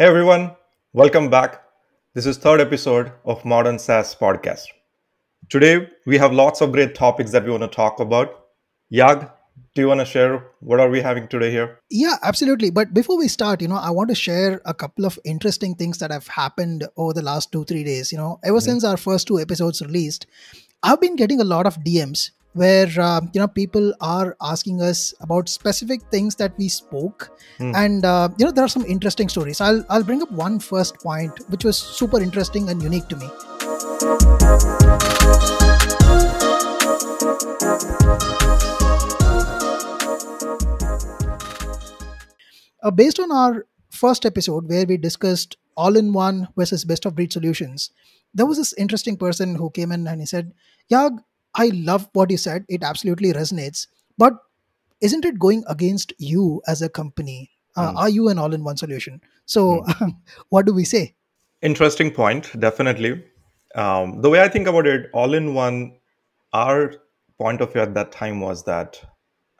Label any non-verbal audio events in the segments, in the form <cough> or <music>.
Hey everyone, welcome back. This is third episode of Modern SaaS podcast. Today we have lots of great topics that we want to talk about. Yaag, do you want to share what are we having today here? Yeah, absolutely. But before we start, you know, I want to share a couple of interesting things that have happened over the last two, three days. You know, ever mm-hmm. since our first two episodes released, I've been getting a lot of DMs where uh, you know people are asking us about specific things that we spoke. Mm. and uh, you know there are some interesting stories. I'll i'll bring up one first point which was super interesting and unique to me. Uh, based on our first episode where we discussed all in one versus best of breed solutions there was this interesting person who came in and he said yeah I love what you said. It absolutely resonates. But isn't it going against you as a company? Uh, mm. Are you an all in one solution? So, mm. <laughs> what do we say? Interesting point. Definitely. Um, the way I think about it, all in one, our point of view at that time was that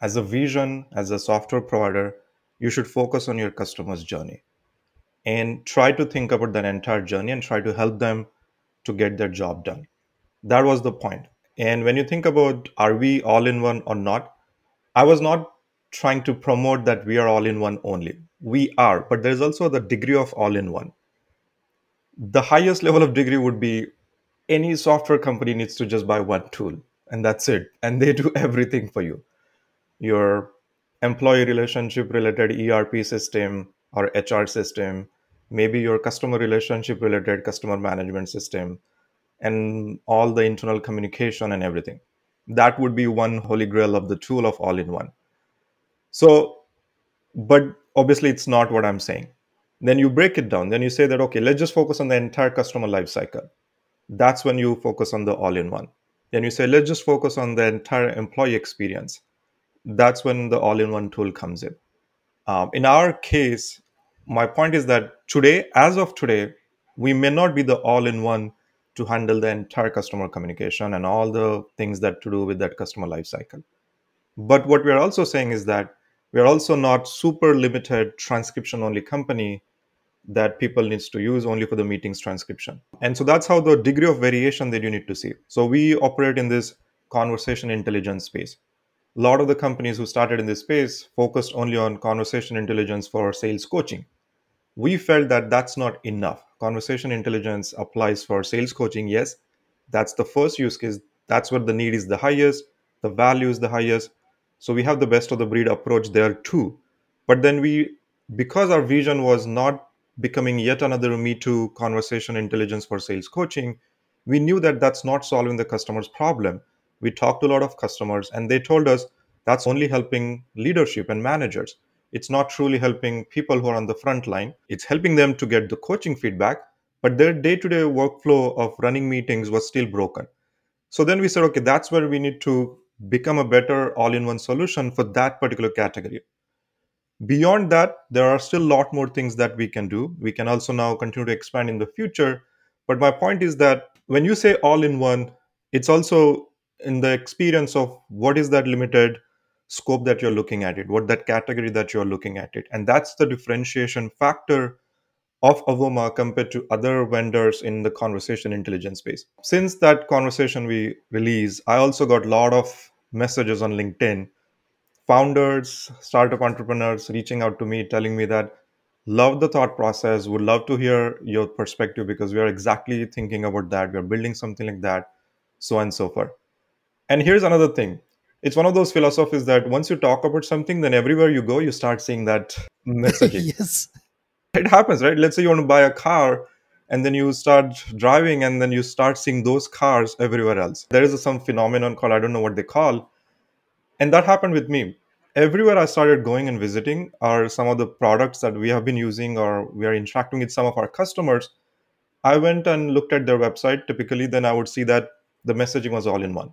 as a vision, as a software provider, you should focus on your customer's journey and try to think about that entire journey and try to help them to get their job done. That was the point. And when you think about are we all in one or not, I was not trying to promote that we are all in one only. We are, but there's also the degree of all in one. The highest level of degree would be any software company needs to just buy one tool and that's it. And they do <laughs> everything for you. Your employee relationship related ERP system or HR system, maybe your customer relationship related customer management system, and all the internal communication and everything. That would be one holy grail of the tool of all in one. So, but obviously, it's not what I'm saying. Then you break it down. Then you say that, okay, let's just focus on the entire customer life cycle. That's when you focus on the all in one. Then you say, let's just focus on the entire employee experience. That's when the all in one tool comes in. Um, in our case, my point is that today, as of today, we may not be the all in one to handle the entire customer communication and all the things that to do with that customer lifecycle. But what we are also saying is that we are also not super limited transcription only company that people needs to use only for the meetings transcription. And so that's how the degree of variation that you need to see. So we operate in this conversation intelligence space. A lot of the companies who started in this space focused only on conversation intelligence for sales coaching. We felt that that's not enough conversation intelligence applies for sales coaching yes that's the first use case. That's where the need is the highest the value is the highest. So we have the best of the breed approach there too. But then we because our vision was not becoming yet another me too conversation intelligence for sales coaching we knew that that's not solving the customer's problem. We talked to a lot of customers and they told us that's only helping leadership and managers it's not truly helping people who are on the front line. It's helping them to get the coaching feedback, but their day to day workflow of running meetings was still broken. So then we said, okay, that's where we need to become a better all in one solution for that particular category. Beyond that, there are still a lot more things that we can do. We can also now continue to expand in the future. But my point is that when you say all in one, it's also in the experience of what is that limited scope that you're looking at it, what that category that you're looking at it. And that's the differentiation factor of Avoma compared to other vendors in the conversation intelligence space. Since that conversation we released, I also got a lot of messages on LinkedIn. Founders, startup entrepreneurs reaching out to me telling me that love the thought process, would love to hear your perspective because we are exactly thinking about that. We are building something like that, so on and so forth. And here's another thing it's one of those philosophies that once you talk about something, then everywhere you go, you start seeing that messaging. <laughs> yes. It happens, right? Let's say you want to buy a car and then you start driving and then you start seeing those cars everywhere else. There is some phenomenon called, I don't know what they call. And that happened with me. Everywhere I started going and visiting are some of the products that we have been using or we are interacting with some of our customers. I went and looked at their website. Typically, then I would see that the messaging was all in one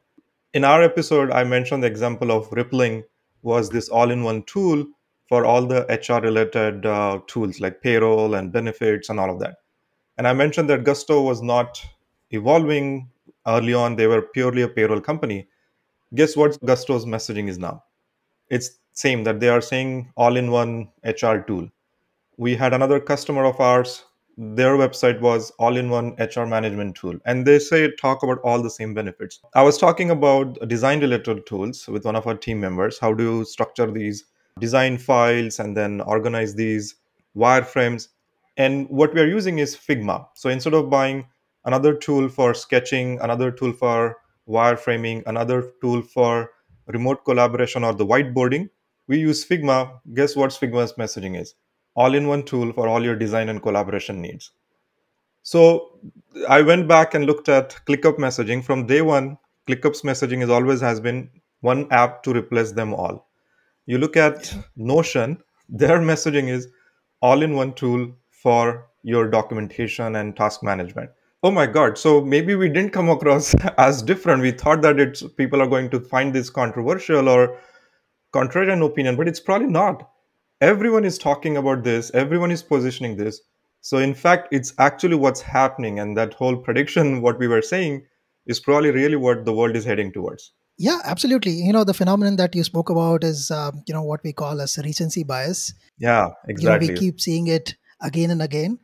in our episode, I mentioned the example of Rippling was this all-in-one tool for all the HR-related uh, tools like payroll and benefits and all of that. And I mentioned that Gusto was not evolving early on; they were purely a payroll company. Guess what Gusto's messaging is now? It's same that they are saying all-in-one HR tool. we had another customer of ours their website was all-in-one hr management tool and they say talk about all the same benefits. I was talking about design related tools with one of our team members. How do you structure these design files and then organize these wireframes? And what we are using is figma. So instead of buying another tool for sketching another tool for wireframing another tool for remote collaboration or the whiteboarding we use figma. Guess what figma's messaging is all-in-one tool for all your design and collaboration needs. So I went back and looked at ClickUp messaging. From day one, ClickUp's messaging is always has been one app to replace them all. You look at Notion, <laughs> their messaging is all-in-one tool for your documentation and task management. Oh my god! So maybe we didn't come across <laughs> as different. We thought that it's people are going to find this controversial or contrarian opinion, but it's probably not everyone is talking about this. Everyone is positioning this. So in fact it's actually what's happening. And that whole prediction <laughs> what we were saying is probably really what the world is heading towards. Yeah absolutely. You know the phenomenon that you spoke about is um, you know what we call as recency bias. Yeah exactly you know, we keep seeing it again and again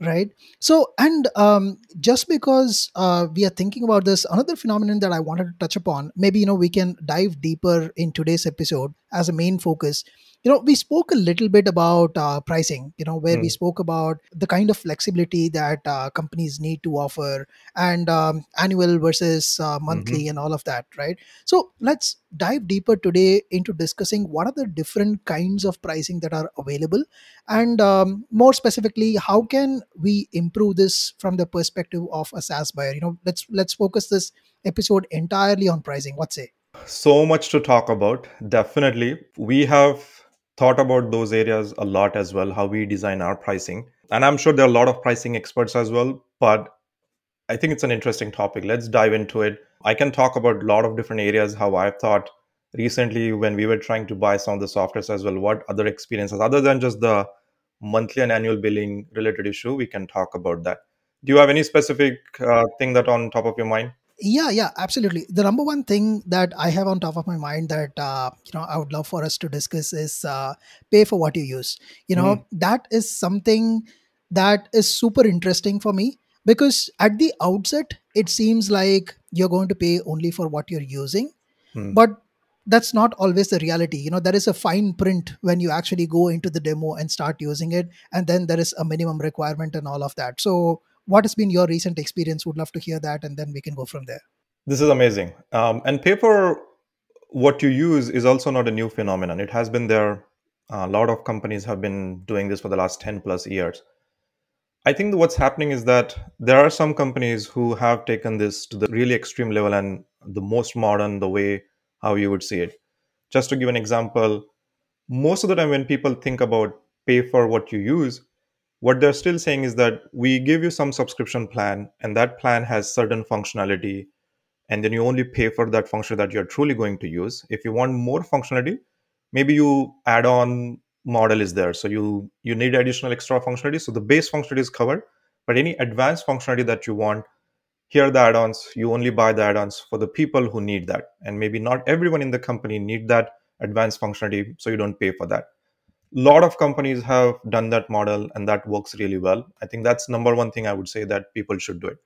right? So and um, just because uh, we are thinking about this another phenomenon that i wanted to touch upon maybe you know we can dive deeper in today's episode as a main focus you know we spoke a little bit about uh, pricing you know where mm. we spoke about the kind of flexibility that uh, companies need to offer and um, annual versus uh, monthly mm-hmm. and all of that right? So let's dive deeper today into discussing what are the different kinds of pricing that are available and um, more specifically how can we improve this from the perspective of a saas buyer? You know let's let's focus this episode entirely on pricing. What say? So much to talk about. Definitely we have thought about those areas a lot as well, how we design our pricing. And I'm sure there are a lot of pricing experts as well, but I think it's an interesting topic. Let's dive into it. I can talk about a lot of different areas, how I've thought recently when we were trying to buy some of the softwares as well, what other experiences, other than just the monthly and annual billing related issue, we can talk about that. Do you have any specific uh, thing that on top of your mind? Yeah yeah absolutely the number one thing that i have on top of my mind that uh, you know i would love for us to discuss is uh, pay for what you use you know mm. that is something that is super interesting for me because at the outset it seems like you're going to pay only for what you're using mm. but that's not always the reality you know there is a fine print when you actually go into the demo and start using it and then there is a minimum requirement and all of that so what has been your recent experience? Would love to hear that and then we can go from there. This is amazing. Um, and pay for what you use is also not a new phenomenon. It has been there. A lot of companies have been doing this for the last 10 plus years. I think what's happening is that there are some companies who have taken this to the really extreme level and the most modern the way how you would see it. Just to give an example most of the time when people think about pay for what you use what they're still saying is that we give you some subscription plan and that plan has certain functionality and then you only pay for that function that you're truly going to use. If you want more functionality maybe you add on model is there. So you you need additional extra functionality. So the base functionality is covered but any advanced functionality that you want here are the add-ons. You only buy the add-ons for the people who need that. And maybe not everyone in the company need that advanced functionality so you don't pay for that lot of companies have done that model and that works really well. I think that's number one thing i would say that people should do it.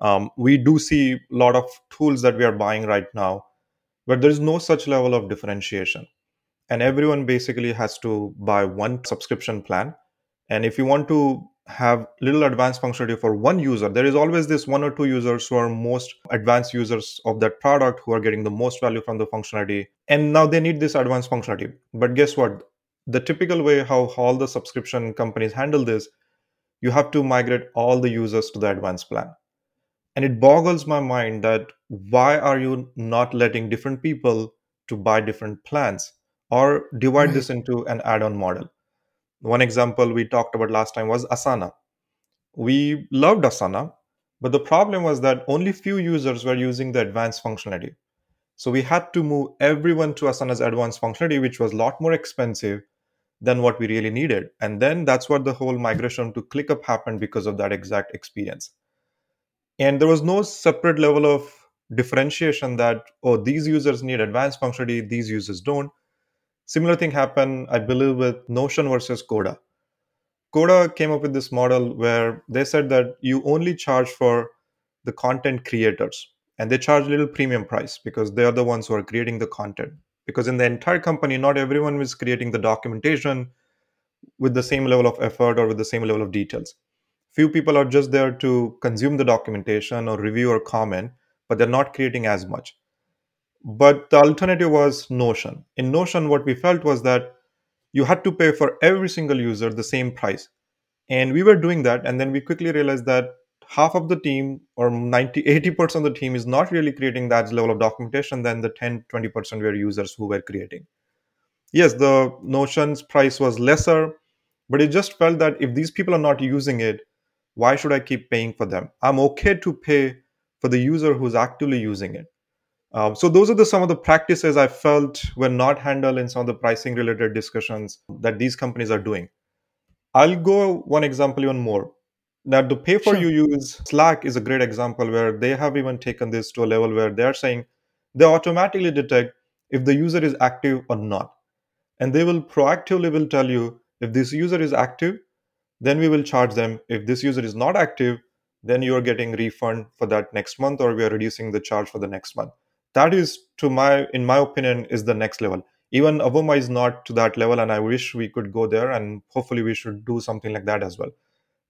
Um, we do see a lot of tools that we are buying right now but there's no such level of differentiation. And everyone basically has to buy one subscription plan. And if you want to have little advanced functionality for one user there is always this one or two users who are most advanced users of that product who are getting the most value from the functionality. And now they need this advanced functionality. But guess what the typical way how all the subscription companies handle this, you have to migrate all the users to the advanced plan. And it boggles my mind that why are you not letting different people to buy different plans or divide right. this <laughs> into an add-on model? One example we talked about last time was Asana. We loved Asana, but the problem was that only few users were using the advanced functionality. So we had to move everyone to Asana's advanced functionality, which was a lot more expensive than what we really needed. And then that's what the whole migration to ClickUp happened because of that exact experience. And there was no separate level of differentiation that, oh, these users need advanced functionality, these users don't. Similar thing happened, I believe, with Notion versus Coda. Coda came up with this model where they said that you only charge for the content creators and they charge a little premium price because they are the ones who are creating the content. Because in the entire company, not everyone is creating the documentation with the same level of effort or with the same level of details. Few people are just there to consume the documentation or review or comment, but they're not creating as much. But the alternative was Notion. In Notion, what we felt was that you had to pay for every single user the same price. And we were doing that. And then we quickly realized that half of the team or 90, 80% of the team is not really creating that level of documentation than the 10, 20% were users who were creating. Yes, the Notion's price was lesser, but it just felt that if these people are not using it, why should I keep paying for them? I'm okay to pay for the user who's actively using it. Um, so those are the some of the practices I felt were not handled in some of the pricing related discussions that these companies are doing. I'll go one example even more. That the pay for Sure. you use Slack is a great example where they have even taken this to a level where they're saying they automatically detect if the user is active or not. And they will proactively will tell you if this user is active, then we will charge them. If this user is not active, then you are getting refund for that next month or we are reducing the charge for the next month. That is to my in my opinion is the next level even Avoma is not to that level, and I wish we could go there, and hopefully we should do something like that as well.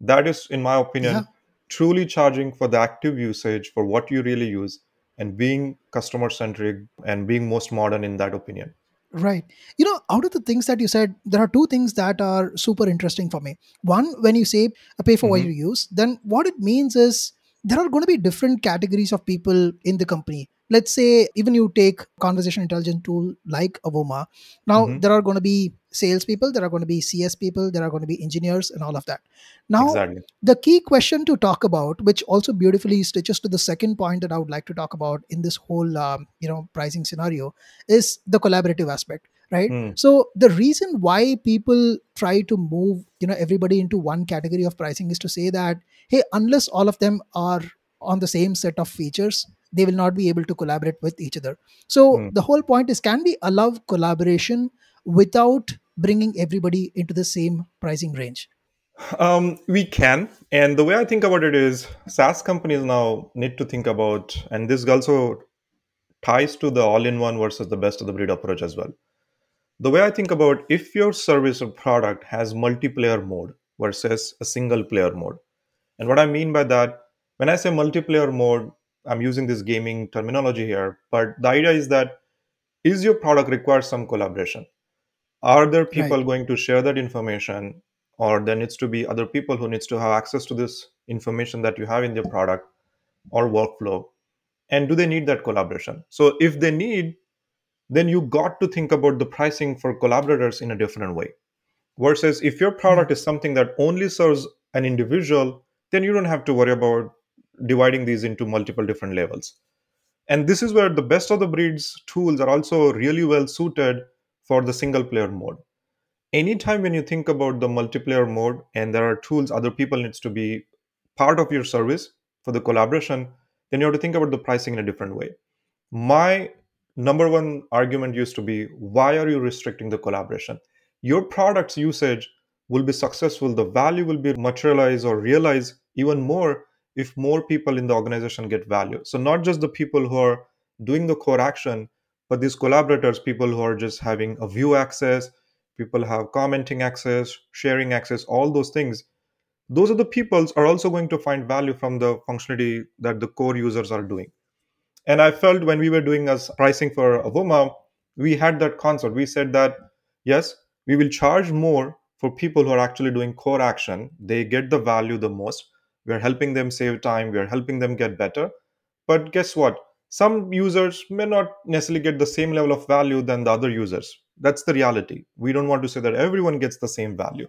That is, in my Yeah. opinion, truly charging for the active usage for what you really use and being customer centric and being most modern in that opinion. Right. You know, out of the things that you said, there are two things that are super interesting for me. One, when you say uh, pay for what hmm you use, then what it means is there are going to be different categories of people in the company. Let's say even you take conversation intelligence tool like Avoma. Now hmm there are going to be salespeople, there are going to be CS people, there are going to be engineers, and all of that. Now Exactly. the key question to talk about, which also beautifully stitches to the second point that I would like to talk about in this whole um, you know pricing scenario, is the collaborative aspect right Hmm. so the reason why people try to move you know everybody into one category of pricing is to say that hey unless all of them are on the same set of features they will not be able to collaborate with each other so Hmm. the whole point is can we allow collaboration without bringing everybody into the same pricing range Um, we can, and the way I think about it is, SaaS companies now need to think about, and this also ties to the all-in-one versus the best of the breed approach as well. The way I think about if your service or product has multiplayer mode versus a single player mode. And what I mean by that, when I say multiplayer mode, I'm using this gaming terminology here, but the idea is that is your product requires some collaboration? Are there right people going to share that information or there needs to be other people who needs to have access to this information that you have in your product or workflow? And do they need that collaboration? So if they need then you got to think about the pricing for collaborators in a different way. Versus if your Hmm. product is something that only serves an individual, then you don't have to worry about dividing these into multiple different levels. And this is where the best of the breeds tools are also really well suited for the single player mode. Anytime when you think about the multiplayer mode and there are tools other people needs to be part of your service for the collaboration, then you have to think about the pricing in a different way. My number one argument used to be why are you restricting the collaboration? Your product's usage will be successful. The value will be materialized or realized even more if more people in the organization get value. So not just the people who are doing the core action but these collaborators people who are just having a view access people have commenting access sharing access all those things those are the peoples are also going to find value from the functionality that the core users are doing and I felt when we were doing as pricing for Avoma, we had that concept. We said that yes, we will charge more for people who are actually doing core action. They get the value the most. We are helping them save time. We are helping them get better. But guess what? Some users may not necessarily get the same level of value than the other users. That's the reality. We don't want to say that everyone gets the same value.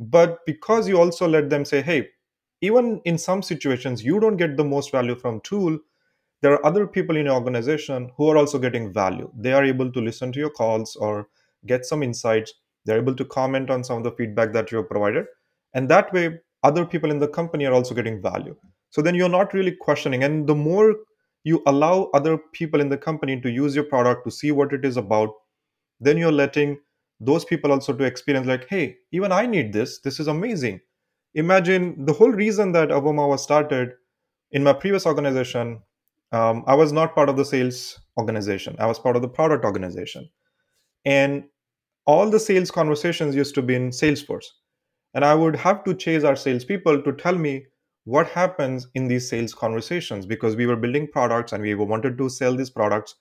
But because you also let them say, hey, even in some situations, you don't get the most value from tool, there are other people in your organization who are also getting value. They are able to listen to your calls or get some insights. They're able to comment on some of the feedback that you have provided. And that way, other people in the company are also getting value. So then you're not really questioning. And the more you allow other people in the company to use your product to see what it is about, then you're letting those people also to experience like hey even i need this. This is amazing. Imagine the whole reason that avoma was started in my previous organization um, i was not part of the sales organization. I was part of the product organization. And all the sales conversations used to be in salesforce. And i would have to chase our salespeople to tell me what happens in these sales conversations? Because we were building products and we wanted to sell these products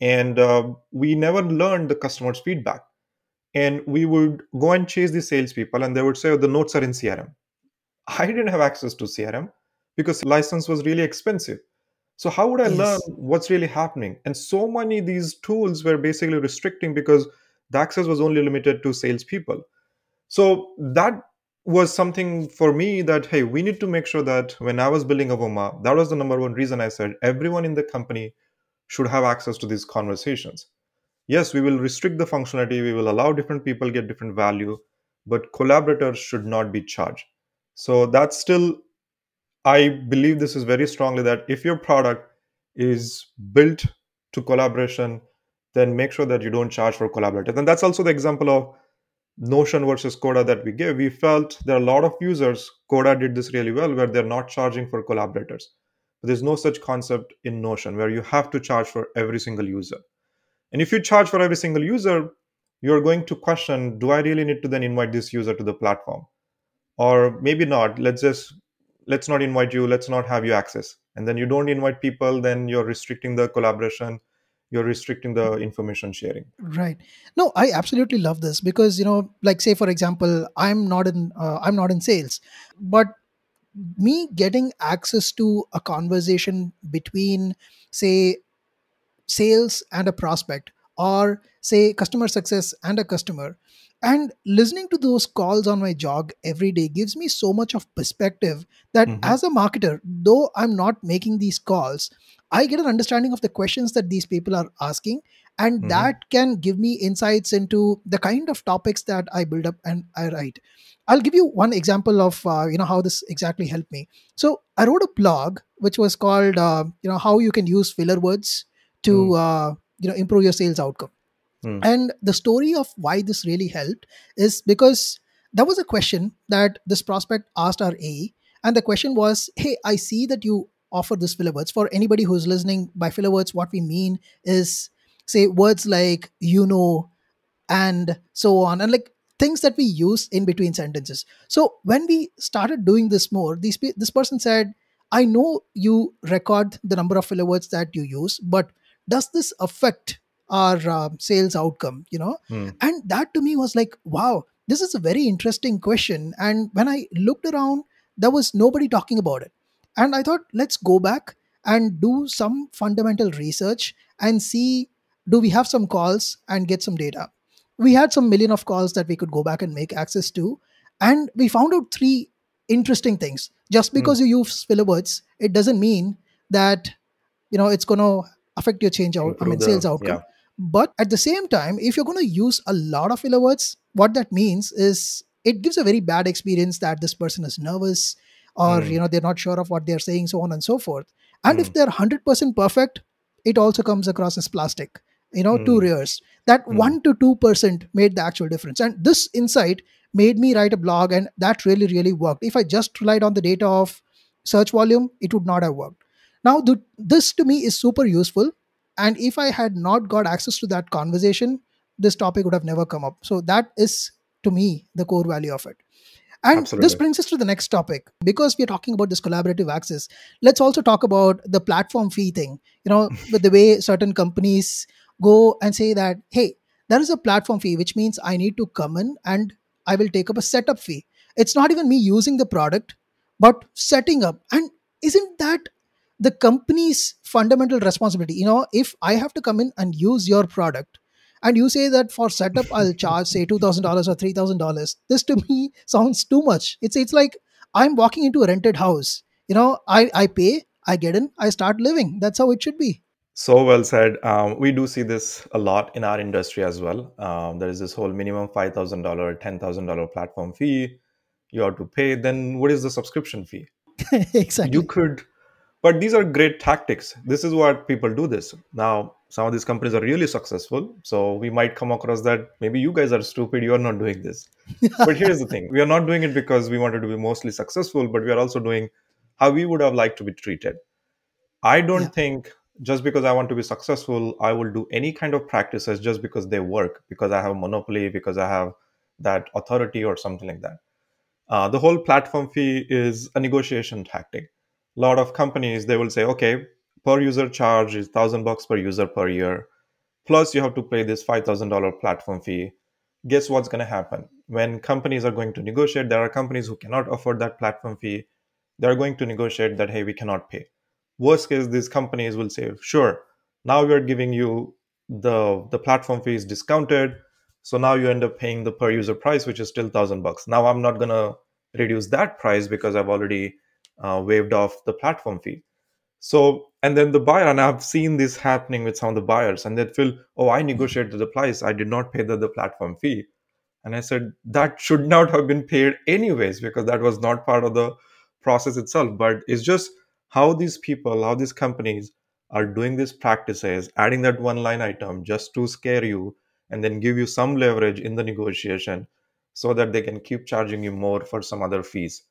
and uh, we never learned the customer's feedback. And we would go and chase the salespeople and they would say oh, the notes are in crm i didn't have access to crm because license was really expensive. So how would i learn what's really happening? And so many these tools were basically restricting because the access was only limited to salespeople. So that was something for me that hey we need to make sure that when i was building avoma that was the number one reason i said everyone in the company should have access to these conversations. Yes we will restrict the functionality we will allow different people get different value but collaborators should not be charged. So that's still i believe this is very strongly that if your product is built to collaboration then make sure that you don't charge for collaborators and that's also the example of notion versus coda that we gave we felt there are a lot of users coda did this really well where they're not charging for collaborators but there's no such concept in notion where you have to charge for every single user and if you charge for every single user, you're going to question do I really need to then invite this user to the platform? Or maybe not. Let's just let's not invite you, let's not have you access. And then you don't invite people, then you're restricting the collaboration, you're restricting the information sharing. right no i absolutely love this because you know like say for example i'm not in uh, i'm not in sales but me getting access to a conversation between say sales and a prospect or say customer success and a customer and listening to those calls on my jog every day gives me so much of perspective that hmm as a marketer though i'm not making these calls i get an understanding of the questions that these people are asking and hmm that can give me insights into the kind of topics that i build up and i write. I'll give you one example of uh, you know how this exactly helped me. So i wrote a blog which was called uh, you know how you can use filler words to uh, you know improve your sales outcome. Hmm. And the story of why this really helped is because there was a question that this prospect asked our AE, and the question was, "Hey, I see that you offer this filler words. For anybody who's listening, by filler words, what we mean is say words like you know and so on and like things that we use in between sentences. So when we started doing this more this, this person said i know you record the number of filler words that you use but does this affect our uh, sales outcome? You know? Hmm. And that to me was like wow this is a very interesting question. And when i looked around there was nobody talking about it and i thought let's go back and do some fundamental research and see do we have some calls and get some data? We had some million of calls that we could go back and make access to. And we found out three interesting things. Just hmm. because you use filler words it doesn't mean that you know it's going to affect your change out i mean sales outcome. yeah. but at the same time if you're going to use a lot of filler words what that means is it gives a very bad experience that this person is nervous or Hmm. you know they're not sure of what they're saying so on and so forth. And hmm. if they're 100% perfect it also comes across as plastic you know two hmm. rears that hmm. 1 to 2% made the actual difference. And this insight made me write a blog and that really really worked. If i just relied on the data of search volume it would not have worked. Now th- this to me is super useful and if i had not got access to that conversation this topic would have never come up. So that is to me the core value of it and this brings us to the next topic because we're talking about this collaborative access. Let's also talk about the platform fee thing. You know, <laughs> with the way certain companies go and say that, hey, there is a platform fee, which means I need to come in and I will take up a setup fee. It's not even me using the product, but setting up. And isn't that the company's fundamental responsibility? You know, if I have to come in and use your product, and you say that for setup I'll charge say two thousand dollars or three thousand dollars. This to me <laughs> sounds too much. It's it's like I'm walking into a rented house. You know, I I pay, I get in, I start living. That's how it should be. So well said. Um, we do see this a lot in our industry as well. Um, there is this whole minimum five thousand dollar, ten thousand dollar platform fee you have to pay. Then what is the subscription fee? <laughs> Exactly. You could, but these are great tactics. This is what people do. This now. Some of these companies are really successful so we might come across that maybe you guys are stupid you are not doing this. <laughs> But here's the thing we are not doing it because we wanted to be mostly successful but we are also doing how we would have liked to be treated. I don't Yeah. think just because i want to be successful i will do any kind of practices just because they work because i have a monopoly because i have that authority or something like that. Uh, the whole platform fee is a negotiation tactic. A lot of companies they will say okay per user charge is 1000 bucks per user per year. Plus you have to pay this $5000 platform fee. Guess what's going to happen? When companies are going to negotiate there are companies who cannot afford that platform fee. They're going to negotiate that hey we cannot pay. Worst case these companies will say sure now we are giving you the the platform fee is discounted. So now you end up paying the per user price which is still 1000 bucks. Now i'm not going to reduce that price because i've already uh, waived off the platform fee. So and then the buyer and i've seen this happening with some of the buyers and they feel oh i negotiated the price. I did not pay the, the platform fee. And i said that should not have been paid anyways because that was not part of the process itself. But it's just how these people how these companies are doing these practices adding that one line item just to scare you and then give you some leverage in the negotiation so that they can keep charging you more for some other fees.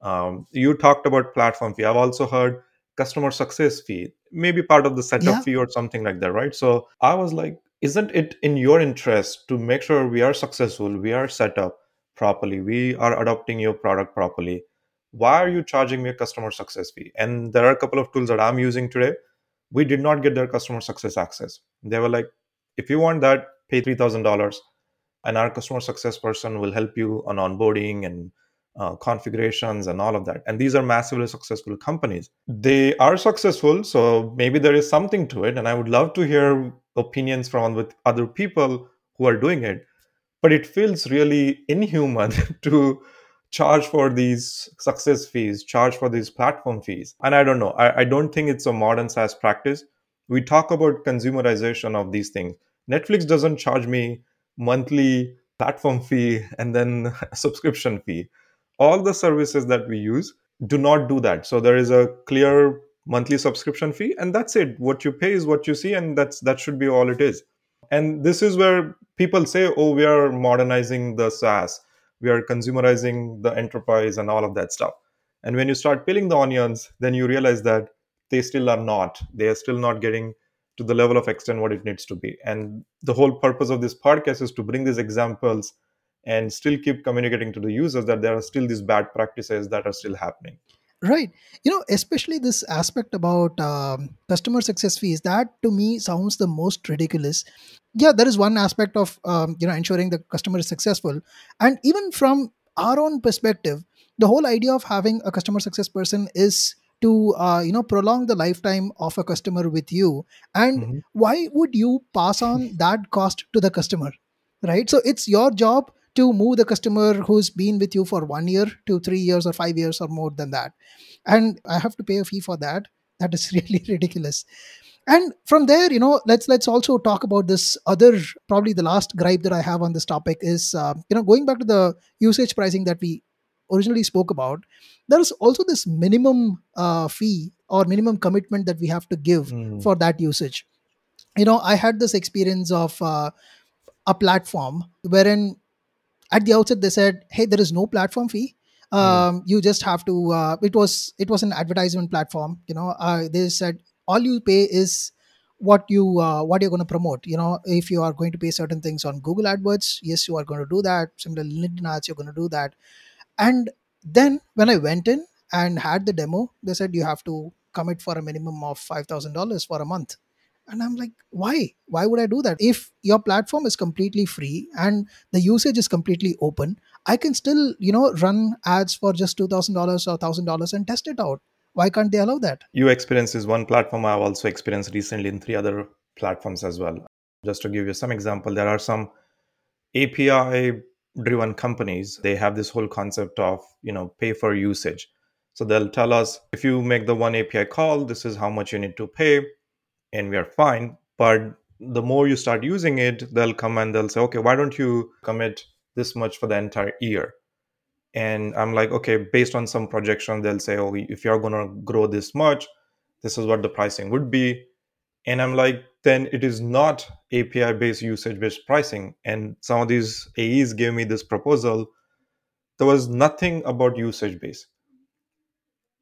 Um, you talked about platform fee. I've also heard customer success fee maybe part of the setup Yeah. fee or something like that right? So i was like isn't it in your interest to make sure we are successful we are set up properly we are adopting your product properly? Why are you charging me a customer success fee? And there are a couple of tools that i'm using today. We did not get their customer success access. They were like if you want that pay $3000 and our customer success person will help you on onboarding and uh, configurations and all of that. And these are massively successful companies. They are successful so maybe there is something to it and i would love to hear opinions from with other people who are doing it. But it feels really inhuman <laughs> to charge for these success fees charge for these platform fees. And i don't know. I, I don't think it's a modern SaaS practice. We talk about consumerization of these things. Netflix doesn't charge me monthly platform fee <laughs> and then <laughs> subscription fee all the services that we use do not do that. So there is a clear monthly subscription fee and that's it. What you pay is what you see and that's that should be all it is. And this is where people say oh we are modernizing the saas. We are consumerizing the enterprise and all of that stuff. And when you start peeling the onions then you realize that they still are not. They are still not getting to the level of extent what it needs to be. And the whole purpose of this podcast is to bring these examples and still keep communicating to the users that there are still these bad practices that are still happening Right. You know, especially this aspect about um, customer success fees, that to me sounds the most ridiculous. Yeah, there is one aspect of, um, you know, ensuring the customer is successful. And even from our own perspective, the whole idea of having a customer success person is to, uh, you know, prolong the lifetime of a customer with you. And Mhm. why would you pass on that cost to the customer? Right. So it's your job to move the customer who's been with you for one year to three years or five years or more than that. And i have to pay a fee for that. That is <laughs> really ridiculous. And from there you know let's let's also talk about this other probably the last gripe that i have on this topic is uh, you know going back to the usage pricing that we originally spoke about there's also this minimum uh, fee or minimum commitment that we have to give Mm, for that usage. You know i had this experience of uh, a platform wherein at the outset they said hey there is no platform fee. Mm, um, you just have to uh, it was it was an advertisement platform you know uh, they said all you pay is what you uh, what you're going to promote you know if you are going to pay certain things on google adwords yes you are going to do that. Similarly linkedin ads you're going to do that. And then when i went in and had the demo they said you have to commit for a minimum of $5000 for a month and i'm like why? Why would i do that? If your platform is completely free and the usage is completely open i can still you know run ads for just $2000 or $1000 and test it out. Why can't they allow that? You experience is one platform i've also experienced recently in three other platforms as well. Just to give you some example there are some api driven companies. They have this whole concept of you know pay for usage. So they'll tell us if you make the one api call this is how much you need to pay and we are fine but the more you start using it they'll come and they'll say okay why don't you commit this much for the entire year and i'm like okay based on some projection they'll say oh if you're going to grow this much this is what the pricing would be and i'm like then it is not API based usage based pricing. And some of these AEs gave me this proposal. There was nothing about usage based.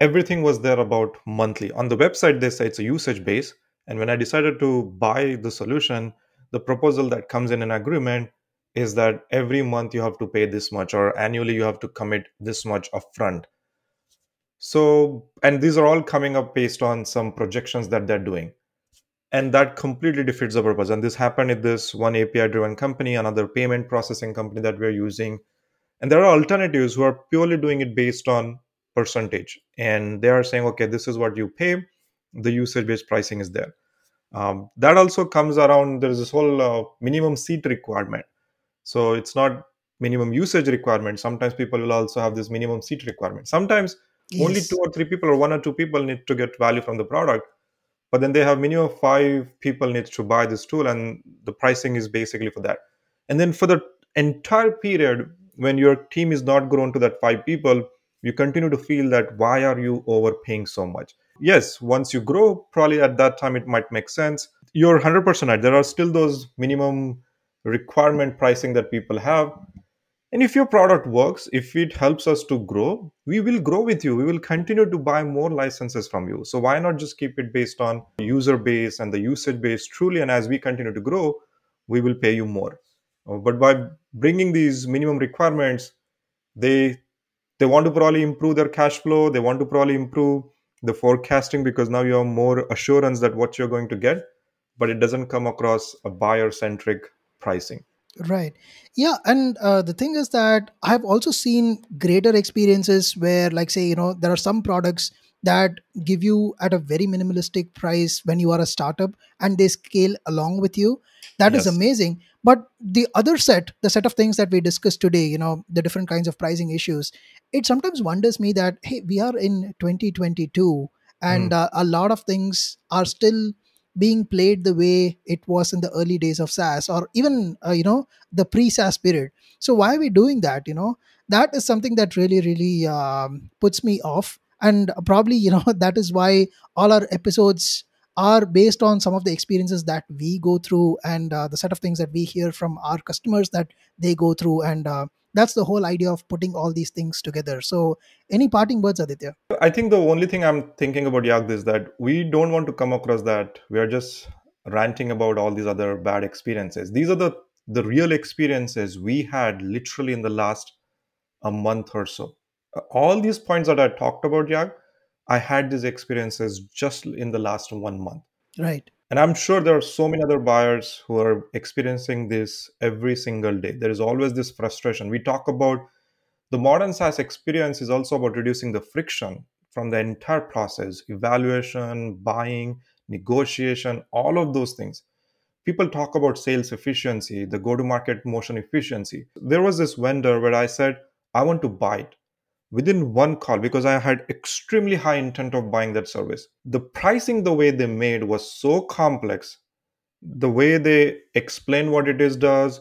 Everything was there about monthly. On the website, they say it's a usage base. And when I decided to buy the solution, the proposal that comes in an agreement is that every month you have to pay this much, or annually you have to commit this much upfront. So, and these are all coming up based on some projections that they're doing. And that completely defeats the purpose. And this happened in this one api driven company another payment processing company that we're using. And there are alternatives who are purely doing it based on percentage. And they are saying okay this is what you pay the usage based pricing is there. Um, that also comes around there's this whole uh, minimum seat requirement. So it's not minimum usage requirement. Sometimes people will also have this minimum seat requirement. Sometimes yes. only two or three people or one or two people need to get value from the product but then they have minimum five people needs to buy this tool and the pricing is basically for that. And then for the entire period when your team is not grown to that five people you continue to feel that why are you overpaying so much yes once you grow probably at that time it might make sense you're 100% right there are still those minimum requirement pricing that people have and if your product works, if it helps us to grow, we will grow with you. We will continue to buy more licenses from you. So why not just keep it based on user base and the usage base truly? And as we continue to grow, we will pay you more. Uh, but by bringing these minimum requirements, they they want to probably improve their cash flow. They want to probably improve the forecasting because now you have more assurance that what you're going to get, but it doesn't come across a buyer centric pricing. Right. Yeah. And uh, the thing is that I've also seen greater experiences where, like, say, you know, there are some products that give you at a very minimalistic price when you are a startup and they scale along with you. That yes. is amazing. But the other set, the set of things that we discussed today, you know, the different kinds of pricing issues, it sometimes wonders me that, hey, we are in 2022 and mm. uh, a lot of things are still being played the way it was in the early days of SaaS or even uh, you know the pre-SaaS period. So why are we doing that? You know that is something that really really um, puts me off, and probably you know <laughs> that is why all our episodes are based on some of the experiences that we go through and uh, the set of things that we hear from our customers that they go through. And uh, that's the whole idea of putting all these things together. So any parting words aditya? I think the only thing i'm thinking about Yaag is that we don't want to come across that we are just ranting about all these other bad experiences. These are the the real experiences we had literally in the last a month or so all these points that i talked about Yaag i had these experiences just in the last one month right and I'm sure there are so many other buyers who are experiencing this every single day. There is always this frustration. We talk about the modern SaaS experience is also about reducing the friction from the entire process evaluation, buying, negotiation, all of those things. People talk about sales efficiency, the go to market motion efficiency. There was this vendor where I said, I want to buy it within one call because I had extremely high intent of buying that service. The pricing, the way they made was so complex. The way they explain what it is does,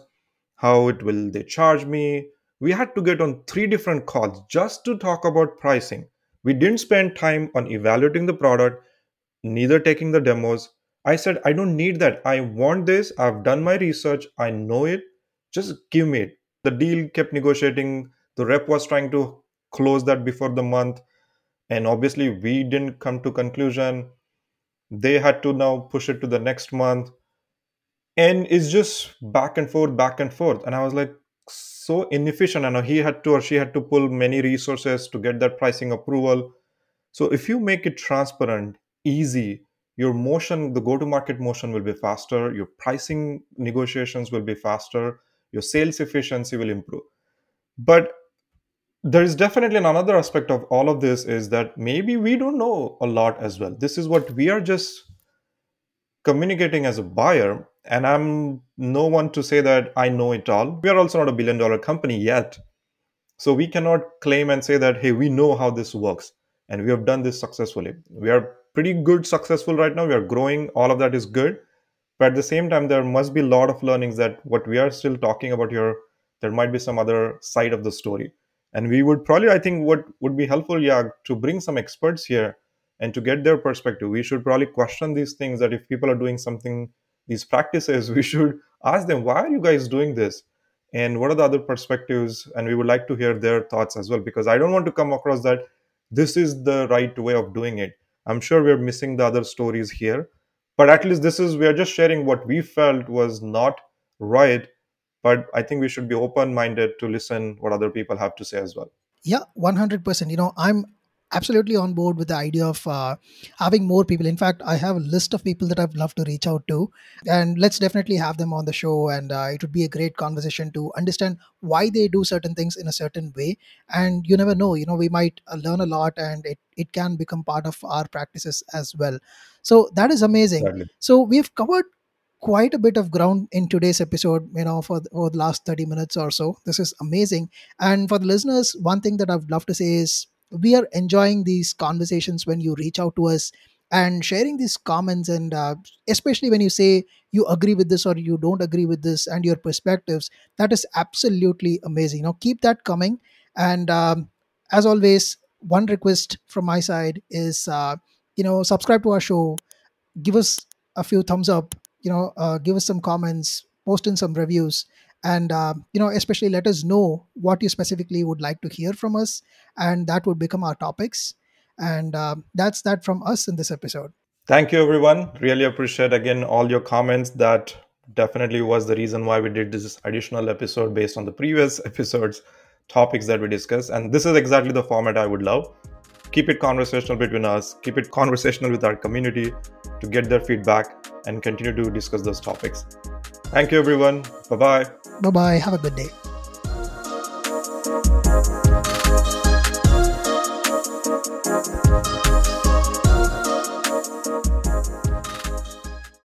how it will they charge me. We had to get on three different calls just to talk about pricing. We didn't spend time on evaluating the product, neither taking the demos. I said, I don't need that. I want this. I've done my research. I know it. Just give me it. The deal kept negotiating. The rep was trying to close that before the month. And obviously we didn't come to conclusion. They had to now push it to the next month. And it's just back and forth back and forth. And i was like so inefficient. And he had to or she had to pull many resources to get that pricing approval. So if you make it transparent easy your motion the go to market motion will be faster. Your pricing negotiations will be faster. Your sales efficiency will improve. But there is definitely another aspect of all of this is that maybe we don't know a lot as well. This is what we are just communicating as a buyer and i'm no one to say that i know it all. We are also not a billion dollar company yet so we cannot claim and say that hey we know how this works and we have done this successfully. We are pretty good successful right now. We are growing. All of that is good. But at the same time there must be a lot of learnings that what we are still talking about here. There might be some other side of the story and we would probably i think what would be helpful yeah to bring some experts here and to get their perspective. We should probably question these things that if people are doing something these practices <laughs> we should ask them why are you guys doing this? And what are the other perspectives? And we would like to hear their thoughts as well because i don't want to come across that this is the right way of doing it. I'm sure we're missing the other stories here but at least this is we are just sharing what we felt was not right but i think we should be open minded to listen what other people have to say as well yeah 100% you know i'm absolutely on board with the idea of uh, having more people. In fact, I have a list of people that I'd love to reach out to, and let's definitely have them on the show. And uh, it would be a great conversation to understand why they do certain things in a certain way. And you never know, you know, we might uh, learn a lot, and it it can become part of our practices as well. So that is amazing. Exactly. So we've covered quite a bit of ground in today's episode you know for the, for the last 30 minutes or so. This is amazing. And for the listeners one thing that i'd love to say is we are enjoying these conversations when you reach out to us and sharing these comments and uh, especially when you say you agree with this or you don't agree with this and your perspectives that is absolutely amazing. Now keep that coming. And um, as always one request from my side is uh, you know subscribe to our show. Give us a few thumbs up you know uh, give us some comments post in some reviews and uh, you know especially let us know what you specifically would like to hear from us and that would become our topics. And uh, that's that from us in this episode. Thank you everyone. Really appreciate again all your comments. That definitely was the reason why we did this additional episode based on the previous <laughs> episodes topics that we discussed. And this is exactly the format i would love keep it conversational between us keep it conversational with our community to get their feedback and continue to discuss those topics thank you everyone bye bye Bye bye. Have a good day.